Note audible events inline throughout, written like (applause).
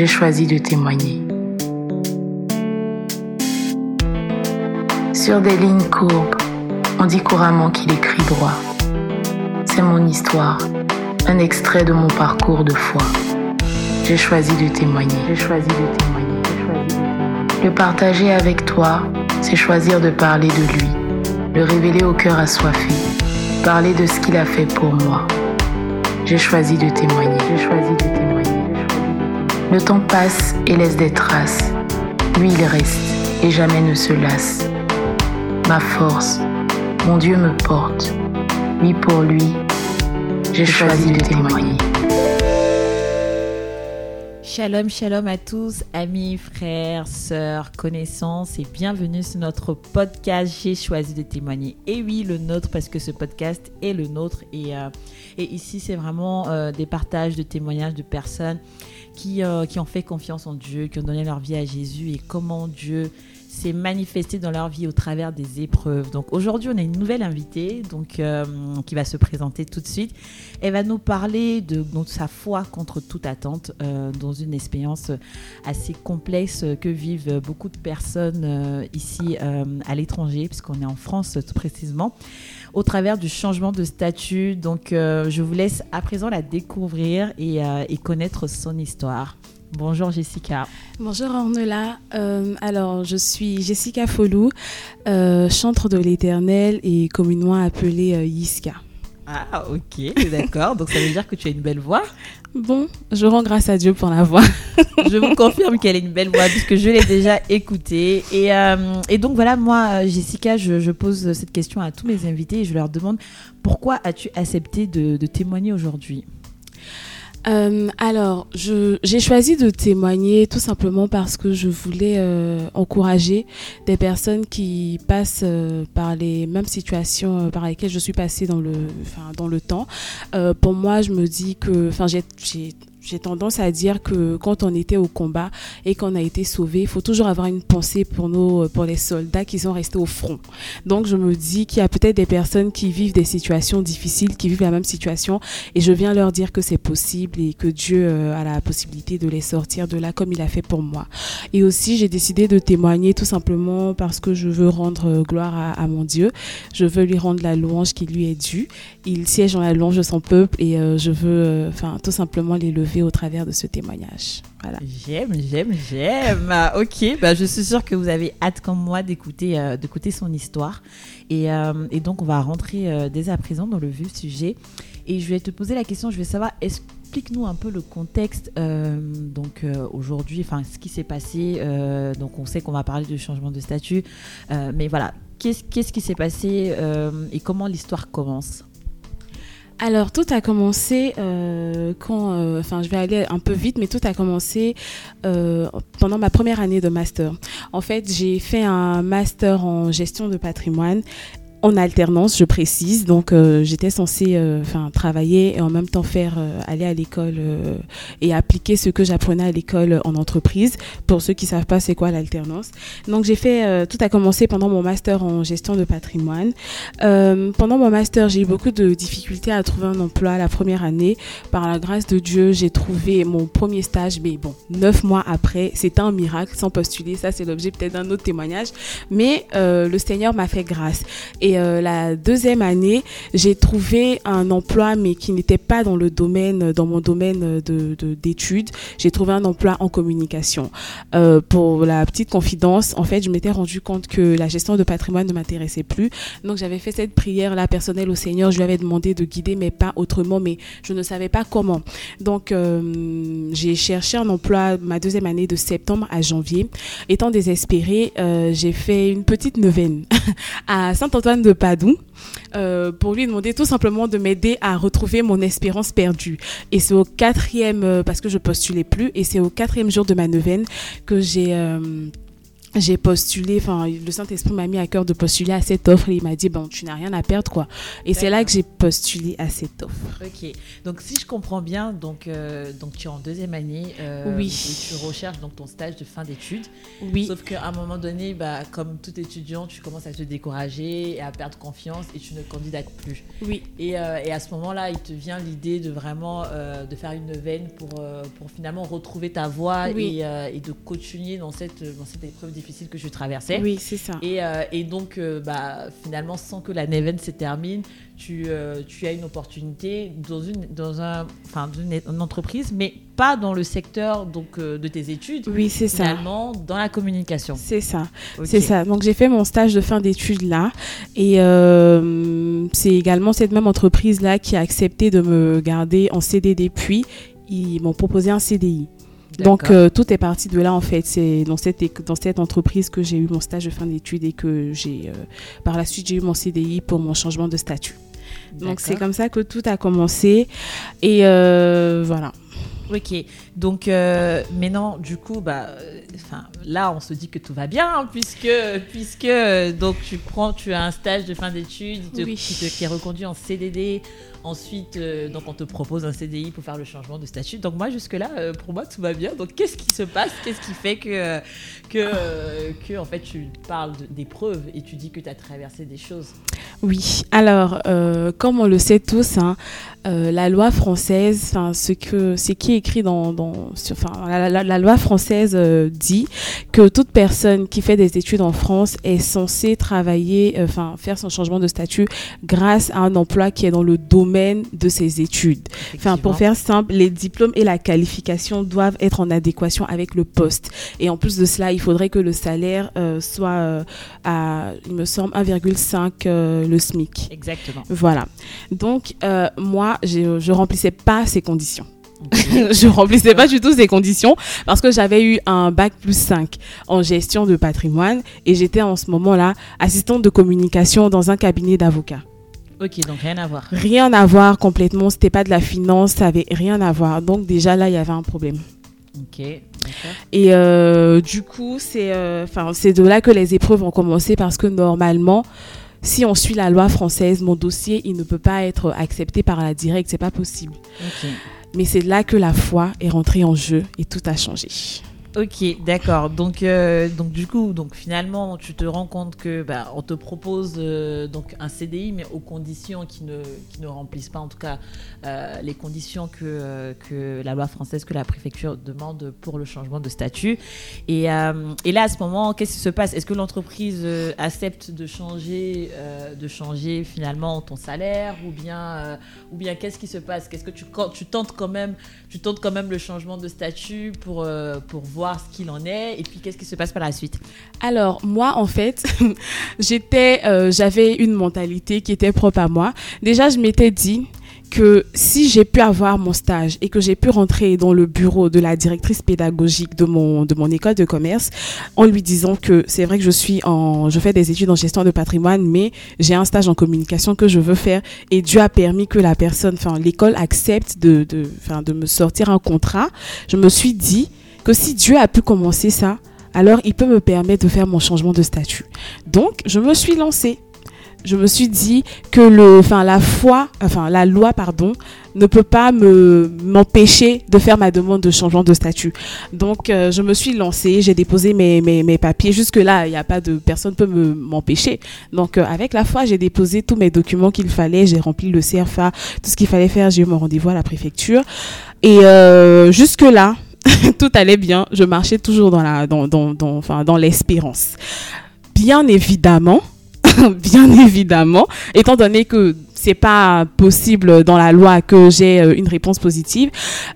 j'ai choisi de témoigner. Sur des lignes courbes, on dit couramment qu'il écrit droit. C'est mon histoire, un extrait de mon parcours de foi. J'ai choisi de témoigner. J'ai choisi de témoigner. Le partager avec toi, c'est choisir de parler de lui, le révéler au cœur assoiffé, parler de ce qu'il a fait pour moi. J'ai choisi de témoigner. J'ai choisi de témoigner. Le temps passe et laisse des traces. Lui, il reste et jamais ne se lasse. Ma force, mon Dieu me porte. Lui pour lui, j'ai choisi de témoigner. Shalom, shalom à tous, amis, frères, sœurs, connaissances et bienvenue sur notre podcast J'ai choisi de témoigner. Et oui, le nôtre parce que ce podcast est le nôtre et, euh, et ici c'est vraiment euh, des partages de témoignages de personnes qui, euh, qui ont fait confiance en Dieu, qui ont donné leur vie à Jésus et comment Dieu s'est manifesté dans leur vie au travers des épreuves. Donc aujourd'hui, on a une nouvelle invitée donc, euh, qui va se présenter tout de suite. Elle va nous parler de, sa foi contre toute attente euh, dans une expérience assez complexe que vivent beaucoup de personnes euh, ici à l'étranger, puisqu'on est en France tout précisément, au travers du changement de statut. Donc je vous laisse à présent la découvrir et, et connaître son histoire. Bonjour Jessica. Bonjour Ornella. Euh, alors, je suis Jessica Folou, euh, chantre de l'éternel et communément appelée euh, Yiska. Ah, ok, d'accord. Donc, ça veut dire que tu as une belle voix Bon, je rends grâce à Dieu pour la voix. (laughs) je vous confirme qu'elle a une belle voix puisque je l'ai déjà écoutée. Et, euh, et, donc, voilà, moi, Jessica, je, je, pose cette question à tous mes invités et je leur demande pourquoi as-tu accepté de, de témoigner aujourd'hui? Euh, alors, j'ai choisi de témoigner tout simplement parce que je voulais euh, encourager des personnes qui passent euh, par les mêmes situations euh, par lesquelles je suis passée dans le, dans le temps. pour moi, je me dis que, enfin, j'ai j'ai tendance à dire que quand on était au combat et qu'on a été sauvé, il faut toujours avoir une pensée pour nos, pour les soldats qui sont restés au front. Donc je me dis qu'il y a peut-être des personnes qui vivent des situations difficiles, qui vivent la même situation, et je viens leur dire que c'est possible et que Dieu euh, a la possibilité de les sortir de là comme il a fait pour moi. Et aussi j'ai décidé de témoigner tout simplement parce que je veux rendre euh, gloire à, mon Dieu. Je veux lui rendre la louange qui lui est due. Il siège dans la louange de son peuple et euh, je veux, enfin tout simplement les au travers de ce témoignage. Voilà. J'aime, j'aime, j'aime. (laughs) ok, bah, je suis sûre que vous avez hâte comme moi d'écouter euh, d'écouter son histoire. Et, euh, et, donc, on va rentrer euh, dès à présent dans le vif sujet. Et je vais te poser la question, je vais savoir, explique-nous un peu le contexte donc aujourd'hui, enfin ce qui s'est passé. donc, on sait qu'on va parler du changement de statut. mais voilà, qu'est-ce qu'est-ce qui s'est passé et comment l'histoire commence? Alors tout a commencé euh, quand, euh, enfin je vais aller un peu vite, mais tout a commencé euh, pendant ma première année de master. En fait, j'ai fait un master en gestion de patrimoine en alternance, je précise. Donc, euh, j'étais censée euh, travailler et en même temps faire euh, aller à l'école et appliquer ce que j'apprenais à l'école en entreprise. Pour ceux qui savent pas, c'est quoi l'alternance? Donc, j'ai fait tout a commencé pendant mon master en gestion de patrimoine. pendant mon master, j'ai eu beaucoup de difficultés à trouver un emploi la première année. Par la grâce de Dieu, j'ai trouvé mon premier stage, mais bon, neuf mois après, c'était un miracle sans postuler. Ça, c'est l'objet peut-être d'un autre témoignage. Mais le Seigneur m'a fait grâce. Et et euh, la deuxième année, j'ai trouvé un emploi, mais qui n'était pas dans le domaine, dans mon domaine de d'études. j'ai trouvé un emploi en communication. Euh, pour la petite confidence, en fait, je m'étais rendu compte que la gestion de patrimoine ne m'intéressait plus. Donc, j'avais fait cette prière là personnelle au Seigneur. Je lui avais demandé de guider mes pas autrement, mais je ne savais pas comment. Donc, euh, j'ai cherché un emploi ma deuxième année de septembre à janvier. Étant désespérée, j'ai fait une petite neuvaine (laughs) à Saint-Antoine de Padoue euh, pour lui demander tout simplement de m'aider à retrouver mon espérance perdue. Et c'est au quatrième, euh, parce que je postulais plus, et c'est au quatrième jour de ma neuvaine que j'ai... Euh, j'ai postulé, enfin, le Saint-Esprit m'a mis à cœur de postuler à cette offre et il m'a dit, bon, tu n'as rien à perdre, quoi. Et c'est là que j'ai postulé à cette offre. Ok, donc si je comprends bien, donc, euh, donc tu es en deuxième année euh, Oui. et tu recherches donc ton stage de fin d'études. Oui, Sauf qu'à un moment donné, bah, comme tout étudiant, tu commences à te décourager et à perdre confiance et tu ne candidates plus. oui, Et, euh, et à ce moment-là, il te vient l'idée de vraiment de faire une veine pour, pour finalement retrouver ta voie Oui. et, et de continuer dans cette, dans cette épreuve difficile que je traversais. oui, c'est ça. Et, euh, et donc, euh, bah, finalement, sans que la Neven se termine, tu, euh, tu as une opportunité dans une, dans un, enfin, une, une entreprise, mais pas dans le secteur donc, de tes études, Oui, c'est ça. finalement, dans la communication. C'est ça. C'est ça. Donc j'ai fait mon stage de fin d'études là et c'est également cette même entreprise là qui a accepté de me garder en CDD puis ils m'ont proposé un CDI. Donc euh, tout est parti de là en fait. C'est dans cette éc- dans cette entreprise que j'ai eu mon stage de fin d'études et que j'ai euh, par la suite j'ai eu mon CDI pour mon changement de statut. Donc c'est comme ça que tout a commencé et euh, voilà. Ok, donc euh, maintenant, du coup, bah, enfin, là, on se dit que tout va bien, hein, puisque, puisque donc tu prends, tu as un stage de fin d'études Oui. qui, te- qui est reconduit en CDD. Ensuite, euh, donc on te propose un CDI pour faire le changement de statut. Donc moi, jusque là, euh, pour moi, tout va bien. Donc qu'est-ce qui se passe? Qu'est-ce qui fait que, que, euh, que, en fait, tu parles de- d'épreuves et tu dis que tu as traversé des choses? Oui, alors, comme on le sait tous, hein, la loi française, ce, que, ce qui est écrit dans, dans sur- la, la- loi française dit que toute personne qui fait des études en France est censée travailler, enfin, faire son changement de statut grâce à un emploi qui est dans le domaine de ses études. Enfin, pour faire simple, les diplômes et la qualification doivent être en adéquation avec le poste. Et en plus de cela, il faudrait que le salaire euh, soit euh, à, il me semble, 1,5 euh, le SMIC. Exactement. Voilà. Donc, moi, je je remplissais pas ces conditions. Ok. (laughs) je remplissais pas du tout ces conditions parce que j'avais eu un bac plus 5 en gestion de patrimoine et j'étais en ce moment-là assistante de communication dans un cabinet d'avocats. Ok, donc rien à voir. Rien à voir complètement, c'était pas de la finance, ça avait rien à voir. Donc déjà là, il y avait un problème. Ok. Et euh, du coup, c'est euh, enfin c'est de là que les épreuves ont commencé parce que normalement, si on suit la loi française, mon dossier, il ne peut pas être accepté par la directe, c'est pas possible. Ok. Mais c'est là que la foi est rentrée en jeu et tout a changé. Ok, d'accord. Donc, euh, donc du coup, donc finalement, tu te rends compte que bah, on te propose euh, donc un CDI, mais aux conditions qui ne, qui ne remplissent pas, en tout cas, euh, les conditions que, que la loi française, que la préfecture demande pour le changement de statut. Et, là, à ce moment, qu'est-ce qui se passe? Est-ce que l'entreprise accepte de changer, de changer finalement ton salaire, ou bien, ou bien qu'est-ce qui se passe? Qu'est-ce que tu, tu tentes quand même, tu tentes quand même le changement de statut pour pour ce qu'il en est, et puis qu'est-ce qui se passe par la suite Alors moi en fait, (laughs) j'étais, euh, j'avais une mentalité qui était propre à moi. Déjà je m'étais dit que si j'ai pu avoir mon stage et que j'ai pu rentrer dans le bureau de la directrice pédagogique de mon de mon école de commerce en lui disant que c'est vrai que je suis en je fais des études en gestion de patrimoine mais j'ai un stage en communication que je veux faire et Dieu a permis que la personne enfin l'école accepte de de enfin de me sortir un contrat je me suis dit que si Dieu a pu commencer ça alors il peut me permettre de faire mon changement de statut. Donc, je me suis lancée. Je me suis dit que le, enfin, la foi, enfin, la loi, pardon, ne peut pas me m'empêcher de faire ma demande de changement de statut. Donc, euh, je me suis lancée, j'ai déposé mes, mes, mes papiers. Jusque-là, il n'y a pas de personne peut me m'empêcher. Donc, euh, avec la foi, j'ai déposé tous mes documents qu'il fallait. J'ai rempli le CRFA, tout ce qu'il fallait faire. J'ai eu mon rendez-vous à la préfecture. Et euh, jusque-là, (laughs) tout allait bien. Je marchais toujours dans la, dans, dans, enfin, dans l'espérance. Bien évidemment, (laughs) bien évidemment, étant donné que c'est pas possible dans la loi que j'ai euh, une réponse positive.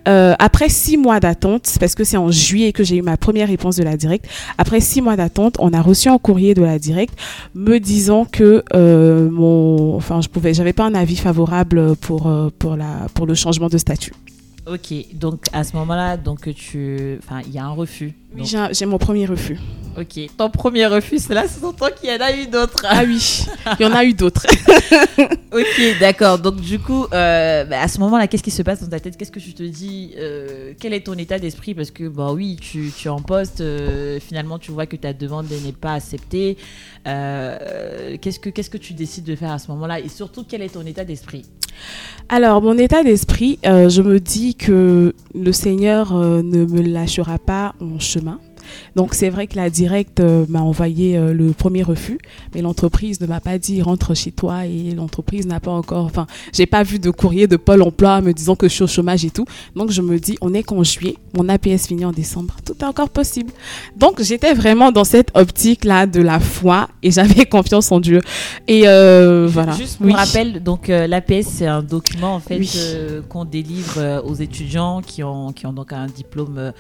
Euh, après six mois d'attente, parce que c'est en juillet que j'ai eu ma première réponse de la directe. Après six mois d'attente, on a reçu un courrier de la directe me disant que euh, mon, enfin, je pouvais, j'avais pas un avis favorable pour pour la pour le changement de statut. Ok, donc à ce moment-là, donc tu, enfin, il y a un refus. Oui, j'ai mon premier refus. Ok, ton premier refus, là, c'est ton qu'il y en a eu d'autres. Ah oui, il y en a eu d'autres. (laughs) ok, d'accord. Donc du coup, euh, bah, à ce moment-là, qu'est-ce qui se passe dans ta tête? Qu'est-ce que tu te dis euh, Quel est ton état d'esprit? Parce que, bah oui, tu, tu es en poste, euh, finalement, tu vois que ta demande n'est pas acceptée. qu'est-ce, que, qu'est-ce que tu décides de faire à ce moment-là? Et surtout, quel est ton état d'esprit? Alors, mon état d'esprit, je me dis que le Seigneur ne me lâchera pas en chemin. Donc c'est vrai que la directe euh, m'a envoyé euh, le premier refus, mais l'entreprise ne m'a pas dit rentre chez toi et l'entreprise n'a pas encore, enfin, j'ai pas vu de courrier de Pôle emploi me disant que je suis au chômage et tout. Donc je me dis, on est qu'en juillet, mon APS finit en décembre, tout est encore possible. Donc j'étais vraiment dans cette optique-là de la foi et j'avais (laughs) confiance en Dieu. Et euh, voilà. Juste pour rappel, donc l'APS c'est un document en fait qu'on délivre aux étudiants qui ont, qui ont donc un diplôme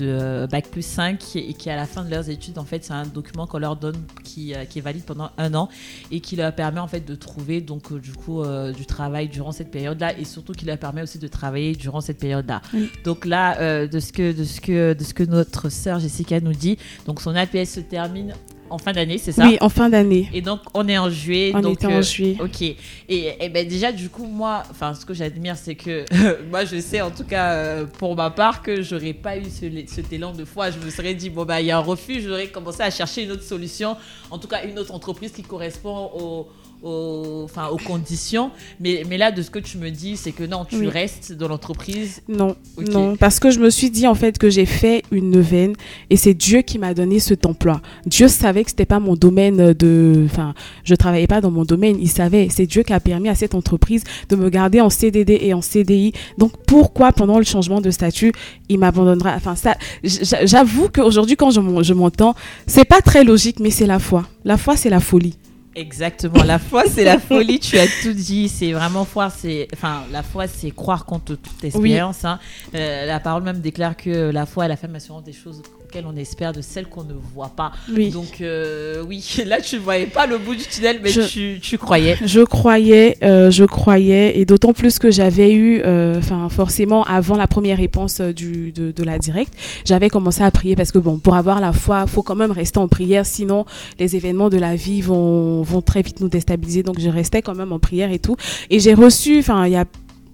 de bac plus 5 et qui à la fin de leurs études, en fait, c'est un document qu'on leur donne qui, euh, qui, est valide pendant un an et qui leur permet en fait de trouver donc euh, du coup euh, du travail durant cette période-là et surtout qui leur permet aussi de travailler durant cette période-là. Donc là, de ce que de ce que de ce que notre sœur Jessica nous dit, donc son APS se termine en fin d'année, c'est ça Oui, en fin d'année. Et donc, on est en juillet. On était en juillet. Ok. Et, et, ben déjà, du coup, moi, enfin, ce que j'admire, c'est que (laughs) moi, je sais, en tout cas, pour ma part, que j'aurais pas eu ce, cet élan de foi. Je me serais dit, bon, bah, il y a un refus, j'aurais commencé à chercher une autre solution, en tout cas, une autre entreprise qui correspond au aux, enfin, aux conditions. Mais, mais là, de ce que tu me dis, c'est que non, tu restes dans l'entreprise. Non, non, parce que je me suis dit en fait que j'ai fait une neuvaine et c'est Dieu qui m'a donné cet emploi. Dieu savait que c'était pas mon domaine de, enfin, je travaillais pas dans mon domaine. Il savait. C'est Dieu qui a permis à cette entreprise de me garder en CDD et en CDI. Donc pourquoi pendant le changement de statut, il m'abandonnera? Enfin, ça, j'avoue qu'aujourd'hui quand je m'entends, c'est pas très logique, mais c'est la foi. La foi, c'est la folie. Exactement. La foi, c'est la folie. Tu as tout dit. C'est vraiment foi. C'est, enfin, la foi, c'est croire contre toute expérience. Hein. Euh, la parole même déclare que la foi est la femme assurante des choses auxquelles on espère, de celles qu'on ne voit pas. Oui. Donc, euh, oui, (laughs) là, tu ne voyais pas le bout du tunnel, mais tu, tu, croyais. Je croyais, euh, je croyais, et d'autant plus que j'avais eu, enfin, forcément, avant la première réponse du, de, de la directe, j'avais commencé à prier parce que, bon, pour avoir la foi, faut quand même rester en prière, sinon les événements de la vie vont vont, très vite nous déstabiliser. Donc je restais quand même en prière et tout. Et j'ai reçu, enfin, il y a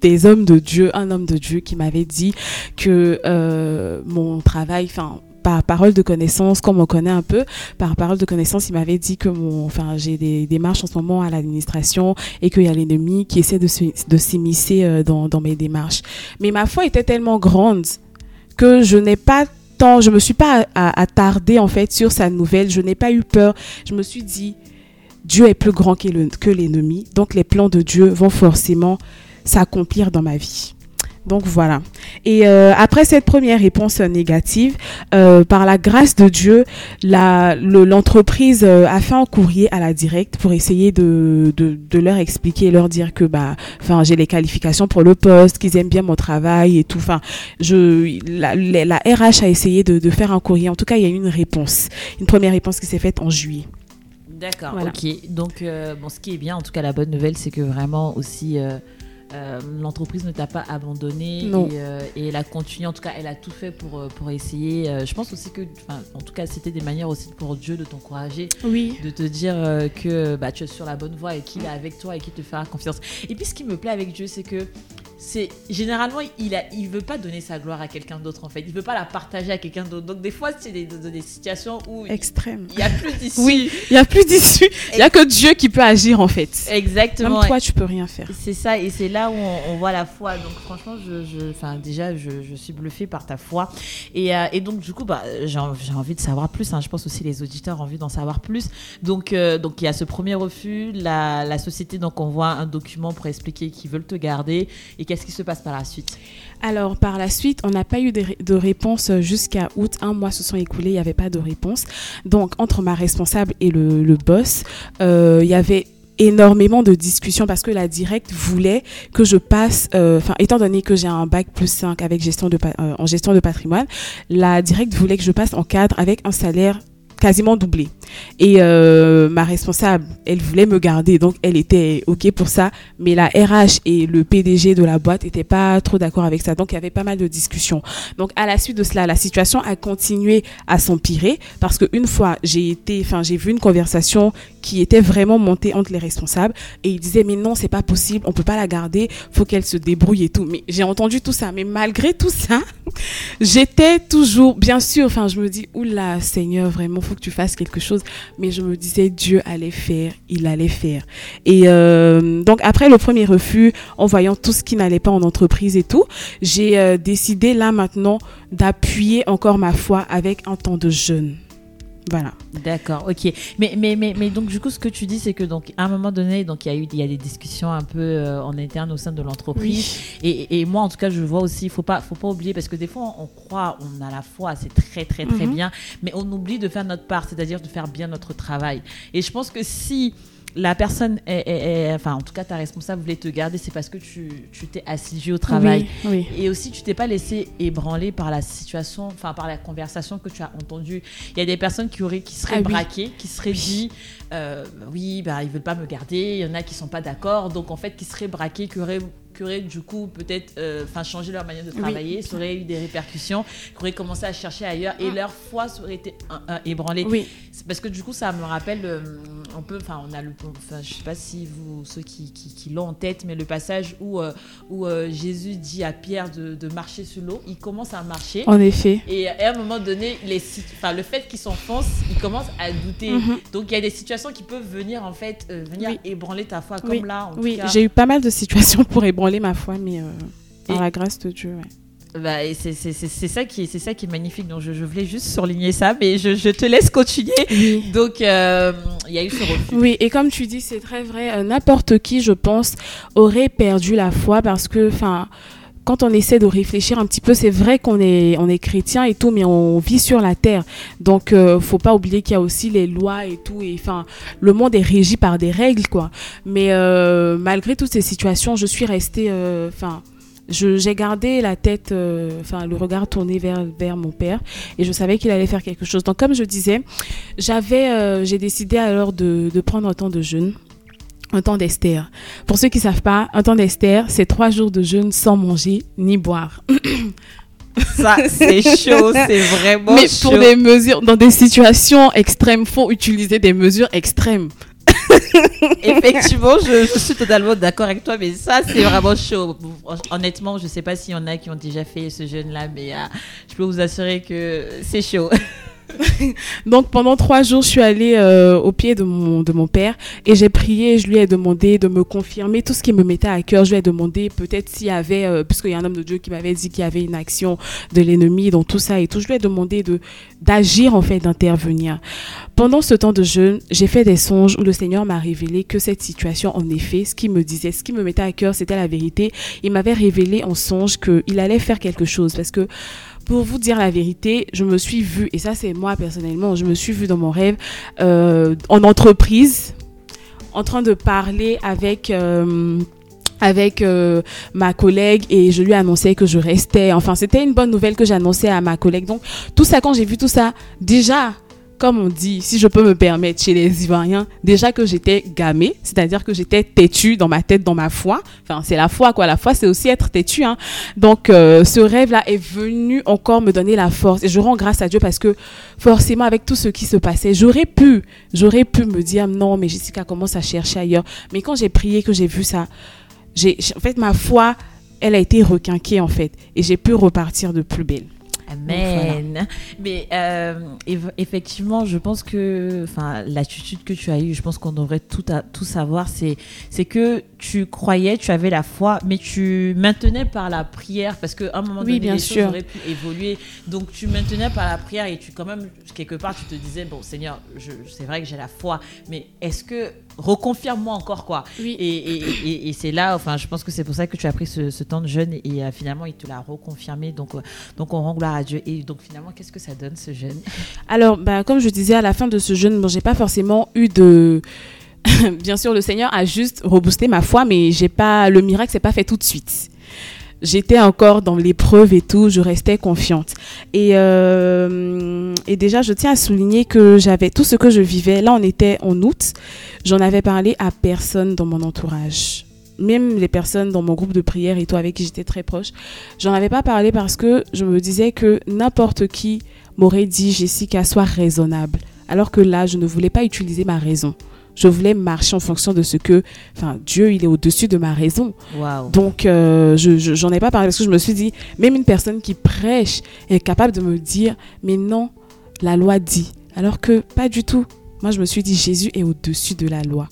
des hommes de Dieu, un homme de Dieu qui m'avait dit que euh, mon travail, enfin, par parole de connaissance, comme on connaît un peu, par parole de connaissance, il m'avait dit que mon, enfin, j'ai des démarches en ce moment à l'administration et qu'il y a l'ennemi qui essaie de, s'immiscer euh, dans, dans mes démarches. Mais ma foi était tellement grande que je n'ai pas tant, je me suis pas attardée en fait sur sa nouvelle, je n'ai pas eu peur. Je me suis dit, Dieu est plus grand que l'ennemi, donc les plans de Dieu vont forcément s'accomplir dans ma vie. Donc voilà. Et euh, après cette première réponse négative, euh, par la grâce de Dieu, l'entreprise euh, a fait un courrier à la directe pour essayer de, leur expliquer, leur dire que bah, enfin j'ai les qualifications pour le poste, qu'ils aiment bien mon travail et tout. Enfin, je la, la, RH a essayé de, de faire un courrier. En tout cas, il y a eu une réponse, une première réponse qui s'est faite en juillet. D'accord, ok. Donc, euh, bon, ce qui est bien, en tout cas, la bonne nouvelle, c'est que vraiment aussi, euh, euh, l'entreprise ne t'a pas abandonné et, elle a continué, en tout cas, elle a tout fait pour, pour essayer. je pense aussi que, en tout cas, c'était des manières aussi pour Dieu de t'encourager, oui. de te dire que bah, tu es sur la bonne voie et qu'il est avec toi et qu'il te fera confiance. Et puis, ce qui me plaît avec Dieu, c'est que c'est généralement il a il veut pas donner sa gloire à quelqu'un d'autre en fait. Il veut pas la partager à quelqu'un d'autre. Donc des fois c'est des, des, situations où extrême. il y a plus d'issue. Oui il y a plus d'issue. Il y a que Dieu qui peut agir en fait. Exactement même toi tu peux rien faire. C'est ça et c'est là où on, voit la foi. Donc franchement je enfin déjà je, je, suis bluffée par ta foi. Et, euh, et donc du coup bah j'ai envie de savoir plus hein. je pense aussi les auditeurs ont envie d'en savoir plus. Donc euh, donc il y a ce premier refus la, la société donc on voit un document pour expliquer qu'ils veulent te garder et qu'est-ce qui se passe par la suite alors, par la suite, on n'a pas eu de, réponse jusqu'à août. Un mois se sont écoulés, il n'y avait pas de réponse. Donc, entre ma responsable et le, boss, euh, il y avait énormément de discussions parce que la directe voulait que je passe, euh, enfin étant donné que j'ai un bac plus 5 avec gestion de, euh, en gestion de patrimoine, la directe voulait que je passe en cadre avec un salaire quasiment doublé. Et euh, ma responsable, elle voulait me garder, donc elle était OK pour ça. Mais la RH et le PDG de la boîte n'étaient pas trop d'accord avec ça. Donc il y avait pas mal de discussions. Donc à la suite de cela, la situation a continué à s'empirer parce qu'une fois, j'ai été, enfin, j'ai vu une conversation qui était vraiment montée entre les responsables et ils disaient mais non, c'est pas possible, on peut pas la garder, faut qu'elle se débrouille et tout. Mais j'ai entendu tout ça. Mais malgré tout ça, (laughs) j'étais toujours, bien sûr, enfin, je me dis, oula, Seigneur, vraiment, faut que tu fasses quelque chose mais je me disais Dieu allait faire, il allait faire. Et euh, donc après le premier refus, en voyant tout ce qui n'allait pas en entreprise et tout, j'ai euh, décidé là maintenant d'appuyer encore ma foi avec un temps de jeûne. Voilà. D'accord, ok. Mais, mais, mais, mais donc, du coup, ce que tu dis, c'est que donc, à un moment donné, donc, il y a eu il y a des discussions un peu euh, en interne au sein de l'entreprise. Et, et, moi, en tout cas, je vois aussi, il faut pas, faut pas oublier, parce que des fois, on croit, on a la foi, c'est très, très, très mhm. bien, mais on oublie de faire notre part, c'est-à-dire de faire bien notre travail. Et je pense que si la personne est, enfin en tout cas ta responsable voulait te garder, c'est parce que tu t'es assidu au travail. Et aussi tu t'es pas laissé ébranler par la situation, enfin par la conversation que tu as entendue. Il y a des personnes qui auraient, qui seraient ah braquées, qui seraient dit, euh, oui, bah ils veulent pas me garder. Il y en a qui sont pas d'accord, donc en fait qui seraient braqués, qui auraient auraient du coup peut-être euh, enfin changé leur manière de travailler, ça aurait eu des répercussions, qui auraient commencé à chercher ailleurs et ah. leur foi aurait été ébranlée. Oui. Parce que du coup ça me rappelle euh, un peu, enfin on a le, enfin je sais pas si vous ceux qui, qui, l'ont en tête, mais le passage où euh, où Jésus dit à Pierre de, marcher sur l'eau, il commence à marcher. En effet. Et à un moment donné, les, enfin le fait qu'il s'enfonce, il commence à douter. Mhm. Donc il y a des situations qui peuvent venir en fait venir ébranler ta foi, comme là. En oui, j'ai eu pas mal de situations pour ébranler ma foi, mais euh, par la grâce de Dieu. Bah, c'est ça qui c'est ça qui est magnifique. Donc je, voulais juste surligner ça, mais je, te laisse continuer. Donc euh, il y a eu ce refus. Oui, et comme tu dis, c'est très vrai. Euh, n'importe qui, je pense, aurait perdu la foi parce que, enfin quand on essaie de réfléchir un petit peu, c'est vrai qu'on est, on est chrétien et tout, mais on vit sur la terre. Donc, euh, faut pas oublier qu'il y a aussi les lois et tout. Et enfin, le monde est régi par des règles, quoi. Mais euh, malgré toutes ces situations, je suis restée, euh, enfin. j'ai gardé la tête, enfin le regard tourné vers, vers mon père et je savais qu'il allait faire quelque chose. Donc comme je disais, j'ai décidé alors de, de prendre un temps de jeûne un temps d'Esther. Pour ceux qui ne savent pas, un temps d'Esther, c'est trois jours de jeûne sans manger ni boire. (laughs) Ça, c'est chaud, c'est vraiment Mais pour des mesures, dans des situations extrêmes, faut utiliser des mesures extrêmes. (laughs) Effectivement, je, suis totalement d'accord avec toi, mais ça, c'est vraiment chaud. Honnêtement, je ne sais pas s'il y en a qui ont déjà fait ce jeûne-là, mais euh, je peux vous assurer que c'est chaud. (laughs) (laughs) Donc pendant trois jours, je suis allée euh, au pied de mon, de mon père et j'ai prié. Je lui ai demandé de me confirmer tout ce qui me mettait à cœur. Je lui ai demandé peut-être s'il y avait, euh, puisqu'il y a un homme de Dieu qui m'avait dit qu'il y avait une action de l'ennemi dans tout ça et tout. Je lui ai demandé de d'agir en fait, d'intervenir. Pendant ce temps de jeûne, j'ai fait des songes où le Seigneur m'a révélé que cette situation, en effet, ce qui me disait, ce qui me mettait à cœur, c'était la vérité. Il m'avait révélé en songe qu'il allait faire quelque chose parce que pour vous dire la vérité, je me suis vue, et ça c'est moi personnellement, je me suis vue dans mon rêve euh, en entreprise, en train de parler avec... Euh, avec euh, ma collègue et je lui annonçais que je restais. Enfin, c'était une bonne nouvelle que j'annonçais à ma collègue. Donc, tout ça, quand j'ai vu tout ça, déjà, comme on dit, si je peux me permettre chez les Ivoiriens, déjà que j'étais gamée, c'est-à-dire que j'étais têtue dans ma tête, dans ma foi. Enfin, c'est la foi, quoi. La foi, c'est aussi être têtue. Hein. Donc, euh, ce rêve-là est venu encore me donner la force. Et je rends grâce à Dieu parce que forcément, avec tout ce qui se passait, j'aurais pu, j'aurais pu me dire non, mais Jessica commence à chercher ailleurs. Mais quand j'ai prié, que j'ai vu ça, j'ai, en fait, ma foi, elle a été requinquée, en fait. Et j'ai pu repartir de plus belle. Amen. Mais euh, effectivement, je pense que, enfin, l'attitude que tu as eue, je pense qu'on devrait tout, à, tout savoir, c'est, c'est que tu croyais, tu avais la foi, mais tu maintenais par la prière, parce qu'à un moment donné, bien les sûr. choses auraient pu évoluer. Donc, tu maintenais par la prière et tu, quand même, quelque part, tu te disais, bon, Seigneur, c'est vrai que j'ai la foi, mais est-ce que reconfirme-moi encore quoi. Oui. Et, et, et, c'est là, enfin, je pense que c'est pour ça que tu as pris ce, temps de jeûne et euh, finalement il te l'a reconfirmé. Donc, euh, donc on rend gloire à Dieu. Et donc finalement, qu'est-ce que ça donne ce jeûne? Alors, bah, comme je disais à la fin de ce jeûne, bon, j'ai pas forcément eu de (laughs) Bien sûr, le Seigneur a juste reboosté ma foi, mais j'ai pas le miracle, c'est pas fait tout de suite. J'étais encore dans l'épreuve et tout, je restais confiante. Et, euh, et déjà, je tiens à souligner que j'avais tout ce que je vivais. Là, on était en août. J'en avais parlé à personne dans mon entourage. Même les personnes dans mon groupe de prière et tout, avec qui j'étais très proche. J'en avais pas parlé parce que je me disais que n'importe qui m'aurait dit, Jessica, sois raisonnable. Alors que là, je ne voulais pas utiliser ma raison je voulais marcher en fonction de ce que, enfin, Dieu, il est au-dessus de ma raison. Donc, euh, je j'en ai pas parlé parce que je me suis dit, même une personne qui prêche est capable de me dire, mais non, la loi dit. Alors que pas du tout. Moi, je me suis dit, Jésus est au-dessus de la loi.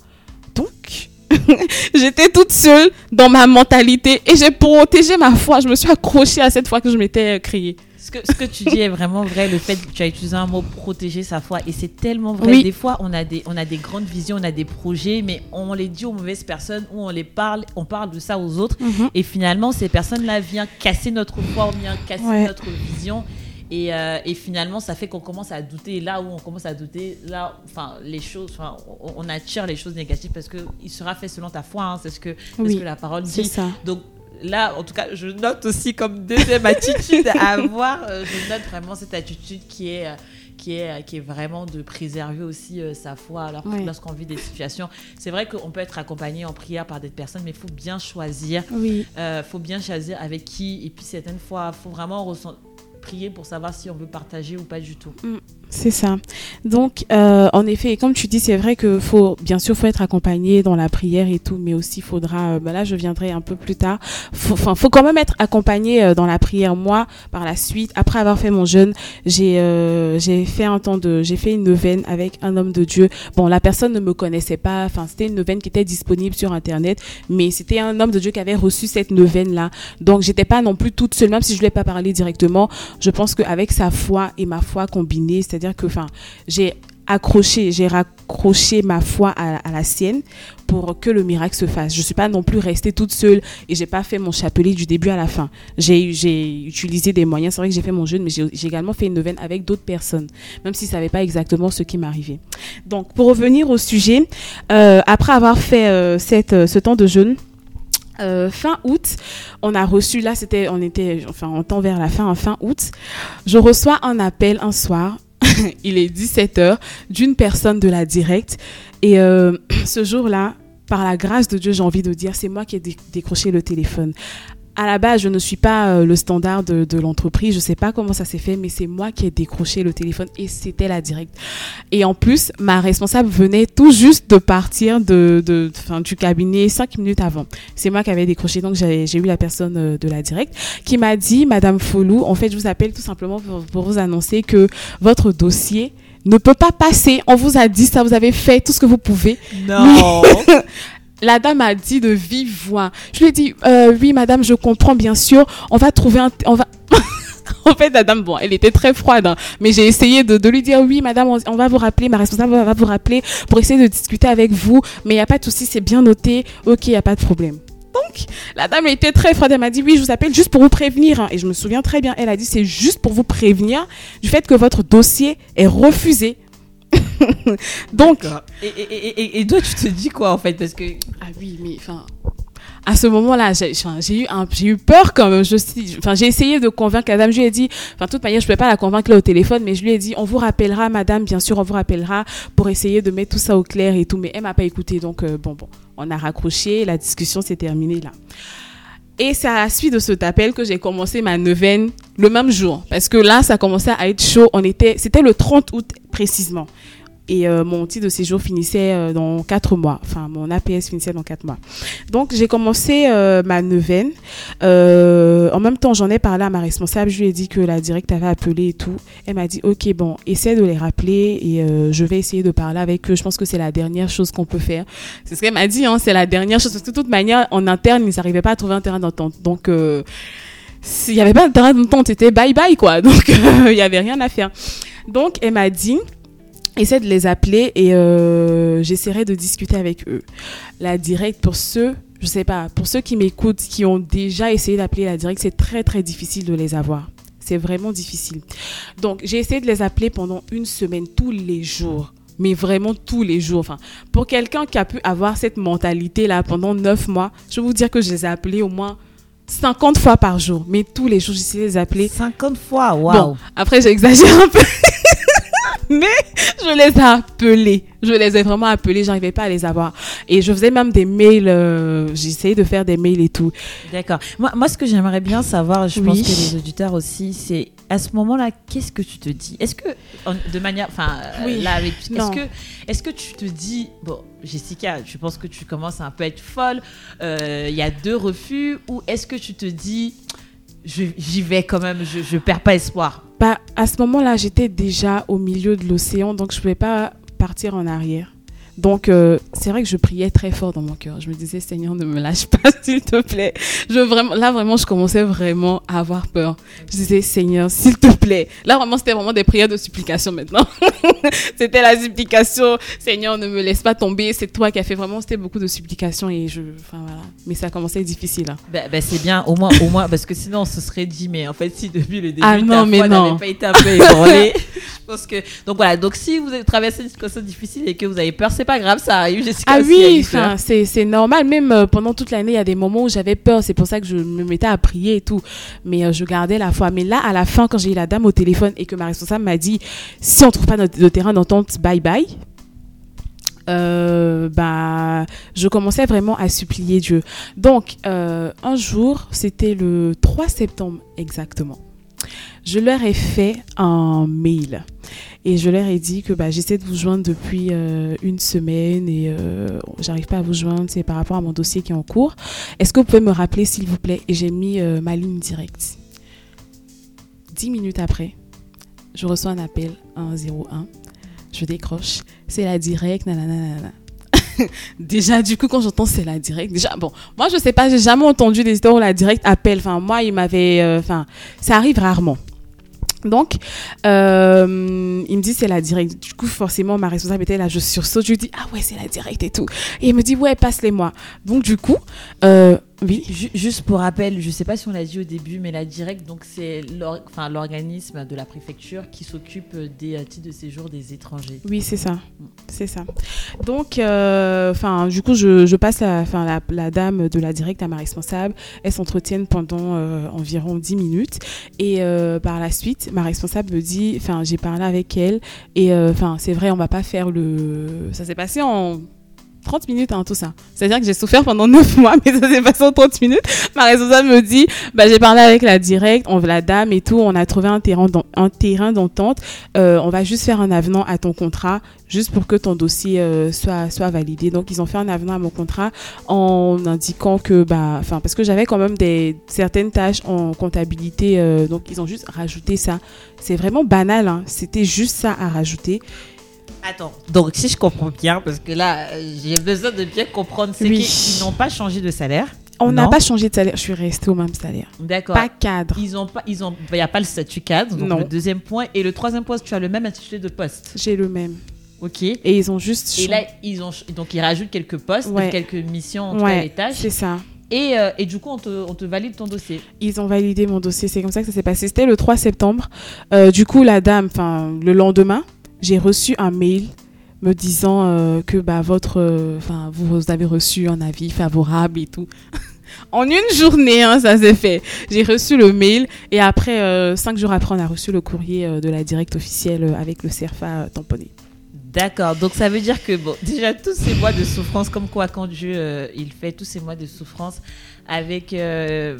Donc, (laughs) j'étais toute seule dans ma mentalité et j'ai protégé ma foi. Je me suis accrochée à cette foi que je m'étais créée. Ce que, ce que tu dis est vraiment vrai, le fait que tu as utilisé un mot protéger sa foi, et c'est tellement vrai. Des fois, on a des, on a des grandes visions, on a des projets, mais on les dit aux mauvaises personnes ou on les parle, on parle de ça aux autres, mhm. et finalement, ces personnes-là viennent casser notre foi, viennent casser notre vision. Et, euh, et, finalement, ça fait qu'on commence à douter. Là où on commence à douter, là, enfin, les choses, enfin, on, attire les choses négatives parce que il sera fait selon ta foi. Hein, c'est ce que, ce que la parole dit. Ça. Donc, là, en tout cas, je note aussi comme deuxième attitude à avoir, euh, je note vraiment cette attitude qui est, euh, qui est, qui est vraiment de préserver aussi euh, sa foi alors lorsqu'on vit des situations. C'est vrai qu'on peut être accompagné en prière par des personnes, mais il faut bien choisir. Il faut bien choisir avec qui. Et puis certaines fois, il faut vraiment prier pour savoir si on veut partager ou pas du tout. Mm, c'est ça. Donc, euh, en effet, comme tu dis, c'est vrai que faut, bien sûr, faut être accompagné dans la prière et tout, mais aussi faudra, euh, bah là, je viendrai un peu plus tard. Enfin, faut, quand même être accompagné euh, dans la prière. Moi, par la suite, après avoir fait mon jeûne, j'ai, j'ai fait un temps de, j'ai fait une neuvaine avec un homme de Dieu. Bon, la personne ne me connaissait pas. Enfin, c'était une neuvaine qui était disponible sur Internet, mais c'était un homme de Dieu qui avait reçu cette neuvaine là. Donc, j'étais pas non plus toute seule, même si je lui ai pas parlé directement je pense qu'avec sa foi et ma foi combinée, c'est-à-dire que j'ai accroché, j'ai raccroché ma foi à, la sienne pour que le miracle se fasse. Je suis pas non plus restée toute seule et j'ai pas fait mon chapelet du début à la fin. J'ai utilisé des moyens. C'est vrai que j'ai fait mon jeûne, mais j'ai également fait une neuvaine avec d'autres personnes, même si ça savait pas exactement ce qui m'arrivait. Donc, pour revenir au sujet, euh, après avoir fait euh, cette, euh, ce temps de jeûne, fin août, on a reçu, là c'était, on était, enfin on tend vers la fin, fin août, je reçois un appel un soir, (laughs) il est 17h, d'une personne de la directe. Et euh, (clears throat) ce jour-là, par la grâce de Dieu, j'ai envie de dire, c'est moi qui ai décroché le téléphone à la base, je ne suis pas euh, le standard de, l'entreprise. Je ne sais pas comment ça s'est fait, mais c'est moi qui ai décroché le téléphone et c'était la directe. Et en plus, ma responsable venait tout juste de partir de, de, du cabinet cinq minutes avant. C'est moi qui avais décroché, donc j'ai eu la personne euh, de la directe qui m'a dit, Madame Folou, en fait, je vous appelle tout simplement pour, pour vous annoncer que votre dossier ne peut pas passer. On vous a dit ça, vous avez fait tout ce que vous pouvez. Non. (laughs) La dame a dit de vive voix. Je lui ai dit, euh, oui, madame, je comprends, bien sûr. On va trouver un... On va... (laughs) en fait, la dame, bon, elle était très froide, hein. mais j'ai essayé de, lui dire, oui, madame, on, va vous rappeler, ma responsable va vous rappeler pour essayer de discuter avec vous, mais il n'y a pas de souci, c'est bien noté, ok, il n'y a pas de problème. Donc, la dame était très froide, elle m'a dit, oui, je vous appelle juste pour vous prévenir. Hein. Et je me souviens très bien, elle a dit, c'est juste pour vous prévenir du fait que votre dossier est refusé (laughs) Donc. Et, et, et, toi, tu te dis quoi en fait Parce que. Ah oui, mais enfin. À ce moment-là, j'ai eu, j'ai eu peur quand même. J'ai essayé de convaincre la dame. Je lui ai dit, enfin, de toute manière, je ne pouvais pas la convaincre là au téléphone, mais je lui ai dit, on vous rappellera, madame, bien sûr, on vous rappellera pour essayer de mettre tout ça au clair et tout. Mais elle m'a pas écouté. Donc, euh, bon, bon, on a raccroché. La discussion s'est terminée là. Et c'est à la suite de cet appel que j'ai commencé ma neuvaine le même jour. Parce que là, ça commençait à être chaud. On était, c'était le 30 août précisément. Et euh, mon titre de séjour finissait euh, dans quatre mois. Enfin, mon APS finissait dans quatre mois. Donc, j'ai commencé euh, ma neuvaine. en même temps, j'en ai parlé à ma responsable. Je lui ai dit que la directe avait appelé et tout. Elle m'a dit, OK, bon, essaie de les rappeler et je vais essayer de parler avec eux. Je pense que c'est la dernière chose qu'on peut faire. C'est ce qu'elle m'a dit, hein, c'est la dernière chose. Parce que de toute manière, en interne, ils n'arrivaient pas à trouver un terrain d'entente. Donc, s'il n'y avait pas de terrain d'entente, c'était bye-bye, quoi. (laughs) Donc, il n'y avait rien à faire. Donc, elle m'a dit, essaie de les appeler et euh, j'essaierai de discuter avec eux. La directe, pour ceux, je sais pas, pour ceux qui m'écoutent, qui ont déjà essayé d'appeler la directe, c'est très très difficile de les avoir. C'est vraiment difficile. Donc, j'ai essayé de les appeler pendant une semaine, tous les jours. Mais vraiment tous les jours. Enfin, pour quelqu'un qui a pu avoir cette mentalité-là pendant neuf mois, je vais vous dire que je les ai appelés au moins 50 fois par jour. Mais tous les jours, j'essayais de les appeler. 50 fois, waouh. Bon, après, j'exagère un peu. (laughs) Mais je les ai appelés. Je les ai vraiment appelés. J'arrivais pas à les avoir. Et je faisais même des mails. euh, J'essayais de faire des mails et tout. D'accord. Moi, moi, ce que j'aimerais bien savoir, je pense que les auditeurs aussi, c'est à ce moment-là, qu'est-ce que tu te dis? Est-ce que, de manière, enfin, euh, Oui. là, avec, est-ce que, est-ce que tu te dis, bon, Jessica, je pense que tu commences à un peu être folle. euh, Il y a deux refus, ou est-ce que tu te dis, j'y vais quand même, je, je perds pas espoir Bah, à ce moment-là, j'étais déjà au milieu de l'océan, donc je pouvais pas partir en arrière. Donc, euh, c'est vrai que je priais très fort dans mon cœur. Je me disais, Seigneur, ne me lâche pas, (laughs) s'il te plaît. Je, vraiment, là, vraiment, je commençais vraiment à avoir peur. Je disais, Seigneur, s'il te plaît. Là, vraiment, c'était vraiment des prières de supplication maintenant. (laughs) c'était la supplication. Seigneur, ne me laisse pas tomber. C'est toi qui as fait vraiment, c'était beaucoup de supplications et je, enfin voilà. Mais ça commençait difficile. hein. Ben, ben, c'est bien, au moins, au moins, parce que sinon on se serait dit, mais en fait, si depuis le début, Ah ta non, non. n'avait pas été un peu ébranlée, (laughs) je pense que. Donc voilà, donc si vous avez traversé une situation difficile et que vous avez peur, c'est pas grave, ça arrive. Jessica Ah oui, enfin, c'est c'est normal. Même euh, pendant toute l'année, il y a des moments où j'avais peur. C'est pour ça que je me mettais à prier et tout. Mais euh, je gardais la foi. Mais là, à la fin, quand j'ai eu la dame au téléphone et que ma responsable m'a dit si on trouve pas notre, terrain d'entente, bye bye. euh, bah, je commençais vraiment à supplier Dieu. Donc, un jour, c'était le 3 septembre exactement. Je leur ai fait un mail et je leur ai dit que bah, j'essaie de vous joindre depuis euh, une semaine et euh, j'arrive pas à vous joindre, c'est par rapport à mon dossier qui est en cours. Est-ce que vous pouvez me rappeler s'il vous plaît? Et j'ai mis euh, ma ligne directe. Dix minutes après, je reçois un appel à un 01. Je décroche. C'est la directe, (laughs) déjà, du coup, quand j'entends c'est la directe, déjà, bon, moi, je sais pas, j'ai jamais entendu des histoires où la directe appelle. Enfin, moi, il m'avait. euh, Enfin, ça arrive rarement. Donc, euh, il me dit c'est la directe. Du coup, forcément, ma responsable était là, je sursaute, je lui dis ah ouais, c'est la directe et tout. Et il me dit ouais, passe-les-moi. Donc, du coup, euh, oui, Ju- Juste pour rappel, je sais pas si on l'a dit au début, mais la directe, donc c'est enfin, l'organisme de la préfecture qui s'occupe des euh, titres de séjour des étrangers. Oui, c'est ça. C'est ça. Donc, euh, du coup, je, je passe la, enfin, la, la dame de la directe à ma responsable. Elles s'entretiennent pendant euh, environ 10 minutes. Et euh, par la suite, ma responsable me dit, enfin, j'ai parlé avec elle. Et enfin, c'est vrai, on va pas faire le. Ça s'est passé en 30 minutes, hein, tout ça. C'est-à-dire que j'ai souffert pendant 9 (laughs) mois, mais ça s'est passé en 30 minutes. Ma responsable me dit, bah, j'ai parlé avec la directe, on, la dame et tout, on a trouvé un terrain un terrain d'entente. Euh, on va juste faire un avenant à ton contrat, juste pour que ton dossier euh, soit, soit validé. Donc, ils ont fait un avenant à mon contrat en indiquant que, bah, parce que j'avais quand même des, certaines tâches en comptabilité, euh, donc ils ont juste rajouté ça. C'est vraiment banal, hein. c'était juste ça à rajouter. Attends, donc si je comprends bien, parce que là, j'ai besoin de bien comprendre, c'est Oui. qu'ils n'ont pas changé de salaire. On n'a pas changé de salaire, je suis restée au même salaire. D'accord. Pas cadre. Ils ont pas, ils ont, il n'y a pas le statut cadre, donc Non. le deuxième point. Et le troisième point, tu as le même intitulé de poste. J'ai le même. Ok. Et Et ils ont juste. là, ils ont, donc ils rajoutent quelques postes, Ouais. quelques missions, en tout cas ouais, les tâches. c'est ça. Et, euh, et du coup, on te, on te valide ton dossier. Ils ont validé mon dossier. C'est comme ça que ça s'est passé. C'était le 3 septembre. Euh, du coup, la dame, enfin, le lendemain, j'ai reçu un mail me disant euh, que bah, votre, euh, vous avez reçu un avis favorable et tout. (laughs) en une journée, hein, ça s'est fait. J'ai reçu le mail et après, euh, cinq jours après, on a reçu le courrier de la directe officielle avec le CERFA euh, tamponné. D'accord. Donc ça veut dire que bon, déjà tous ces mois de souffrance, comme quoi quand Dieu il fait tous ces mois de souffrance avec euh,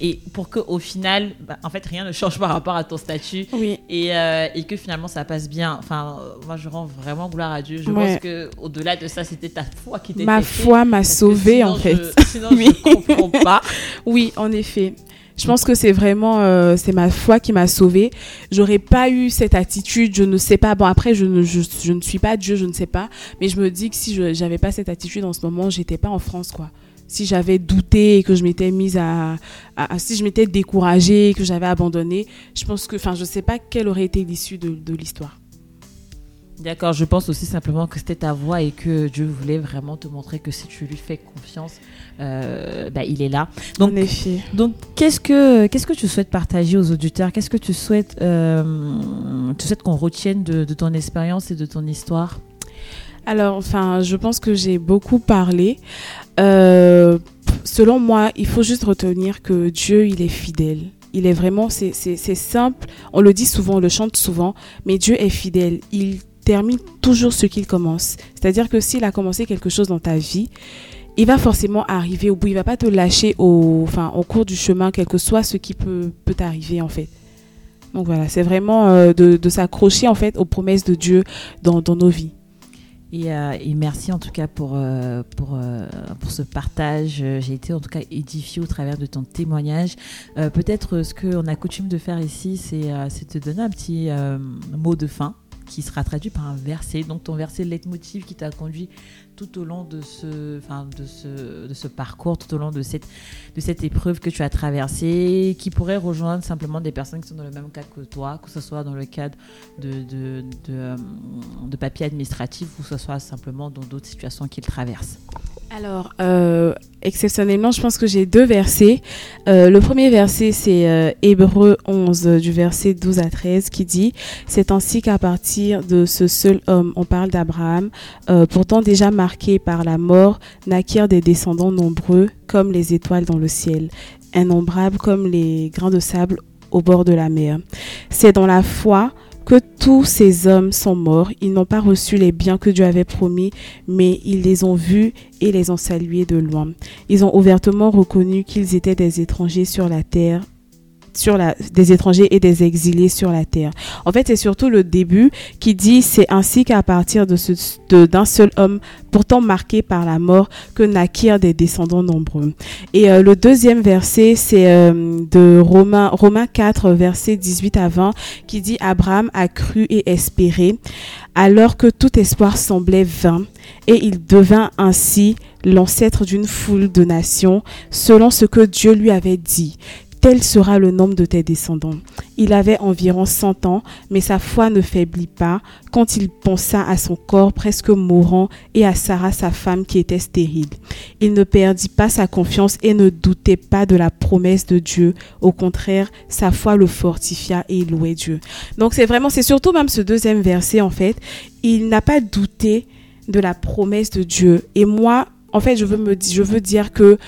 et pour que au final, bah, en fait rien ne change par rapport à ton statut. Oui. Et, euh, et que finalement ça passe bien. Enfin, euh, moi je rends vraiment gloire à Dieu. Je Ouais. pense que au-delà de ça, c'était ta foi qui t'était Ma foi m'a sauvée en fait. (laughs) je- sinon Oui. je comprends pas. (laughs) Oui, en effet. Je pense que c'est vraiment euh, c'est ma foi qui m'a sauvée. J'aurais pas eu cette attitude, je ne sais pas. Bon après je ne je, je ne suis pas Dieu, je ne sais pas, mais je me dis que si je j'avais pas cette attitude en ce moment, j'étais pas en France quoi. Si j'avais douté et que je m'étais mise à, à- à- si je m'étais découragée et que j'avais abandonné, je pense que enfin je sais pas quelle aurait été l'issue de, de l'histoire. D'accord, je pense aussi simplement que c'était ta voix et que Dieu voulait vraiment te montrer que si tu lui fais confiance, euh, bah, il est là. Donc, en effet. donc qu'est-ce que qu'est-ce que tu souhaites partager aux auditeurs? Qu'est-ce que tu souhaites euh, tu souhaites qu'on retienne de, de ton expérience et de ton histoire? Alors, enfin, je pense que j'ai beaucoup parlé. Euh, selon moi, il faut juste retenir que Dieu, il est fidèle. Il est vraiment, c'est simple. On le dit souvent, on le chante souvent, mais Dieu est fidèle. Il termine toujours ce qu'il commence. C'est-à-dire que s'il a commencé quelque chose dans ta vie, il va forcément arriver au bout. Il va pas te lâcher au, enfin, au cours du chemin, quel que soit ce qui peut, peut arriver en fait. Donc voilà, c'est vraiment euh, de, s'accrocher en fait aux promesses de Dieu dans, dans nos vies. Et, euh, et, merci en tout cas pour, euh, pour, pour ce partage. J'ai été en tout cas édifiée au travers de ton témoignage. Peut-être ce qu'on a coutume de faire ici, c'est te donner un petit mot de fin qui sera traduit par un verset. Donc ton verset leitmotiv qui t'a conduit tout au long de ce, enfin, de ce, de ce parcours, tout au long de cette, de cette épreuve que tu as traversée, qui pourrait rejoindre simplement des personnes qui sont dans le même cadre que toi, que ce soit dans le cadre de, de, de, euh, de papier administratif ou que ce soit simplement dans d'autres situations qu'ils traversent. Alors, euh, exceptionnellement, je pense que j'ai deux versets. Euh, le premier verset, c'est euh, Hébreu 11, du verset 12 à 13, qui dit C'est ainsi qu'à partir de ce seul homme, on parle d'Abraham, pourtant déjà marqué par la mort, naquirent des descendants nombreux comme les étoiles dans le ciel, innombrables comme les grains de sable au bord de la mer. C'est dans la foi que tous ces hommes sont morts. Ils n'ont pas reçu les biens que Dieu avait promis, mais ils les ont vus et les ont salués de loin. Ils ont ouvertement reconnu qu'ils étaient des étrangers sur la terre sur la, des étrangers et des exilés sur la terre. En fait, c'est surtout le début qui dit c'est ainsi qu'à partir de d'un seul homme, pourtant marqué par la mort, que naquirent des descendants nombreux. Et euh, le deuxième verset, c'est euh, de Romains, Romains 4, verset 18 à 20, qui dit Abraham a cru et espéré, alors que tout espoir semblait vain, et il devint ainsi l'ancêtre d'une foule de nations, selon ce que Dieu lui avait dit tel sera le nombre de tes descendants. Il avait environ 100 ans, mais sa foi ne faiblit pas quand il pensa à son corps presque mourant et à Sarah, sa femme, qui était stérile. Il ne perdit pas sa confiance et ne doutait pas de la promesse de Dieu. Au contraire, sa foi le fortifia et il louait Dieu. Donc c'est vraiment, c'est surtout même ce deuxième verset, en fait. Il n'a pas douté de la promesse de Dieu. Et moi, en fait, je veux me, je veux dire que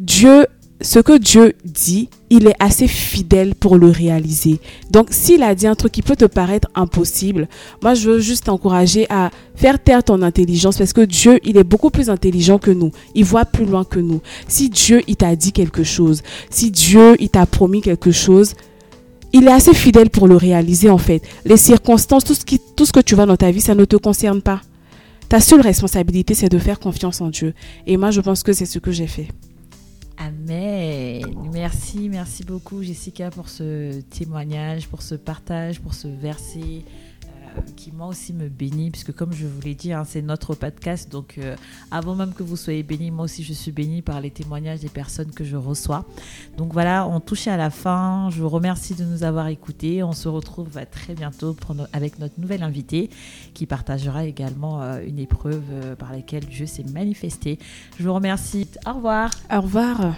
Dieu ce que Dieu dit, il est assez fidèle pour le réaliser. Donc, s'il a dit un truc qui peut te paraître impossible, moi, je veux juste t'encourager à faire taire ton intelligence parce que Dieu, il est beaucoup plus intelligent que nous. Il voit plus loin que nous. Si Dieu, il t'a dit quelque chose, si Dieu, il t'a promis quelque chose, il est assez fidèle pour le réaliser, en fait. Les circonstances, tout ce, qui, tout ce que tu vois dans ta vie, ça ne te concerne pas. Ta seule responsabilité, c'est de faire confiance en Dieu. Et moi, je pense que c'est ce que j'ai fait. Amen. Merci, merci beaucoup Jessica pour ce témoignage, pour ce partage, pour ce verset qui moi aussi me bénit, puisque comme je vous l'ai dit, hein, c'est notre podcast. Donc euh, avant même que vous soyez bénis, moi aussi je suis bénie par les témoignages des personnes que je reçois. Donc voilà, on touche à la fin. Je vous remercie de nous avoir écoutés. On se retrouve très bientôt avec notre nouvelle invitée qui partagera également euh, une épreuve par laquelle Dieu s'est manifesté. Je vous remercie. Au revoir. Au revoir.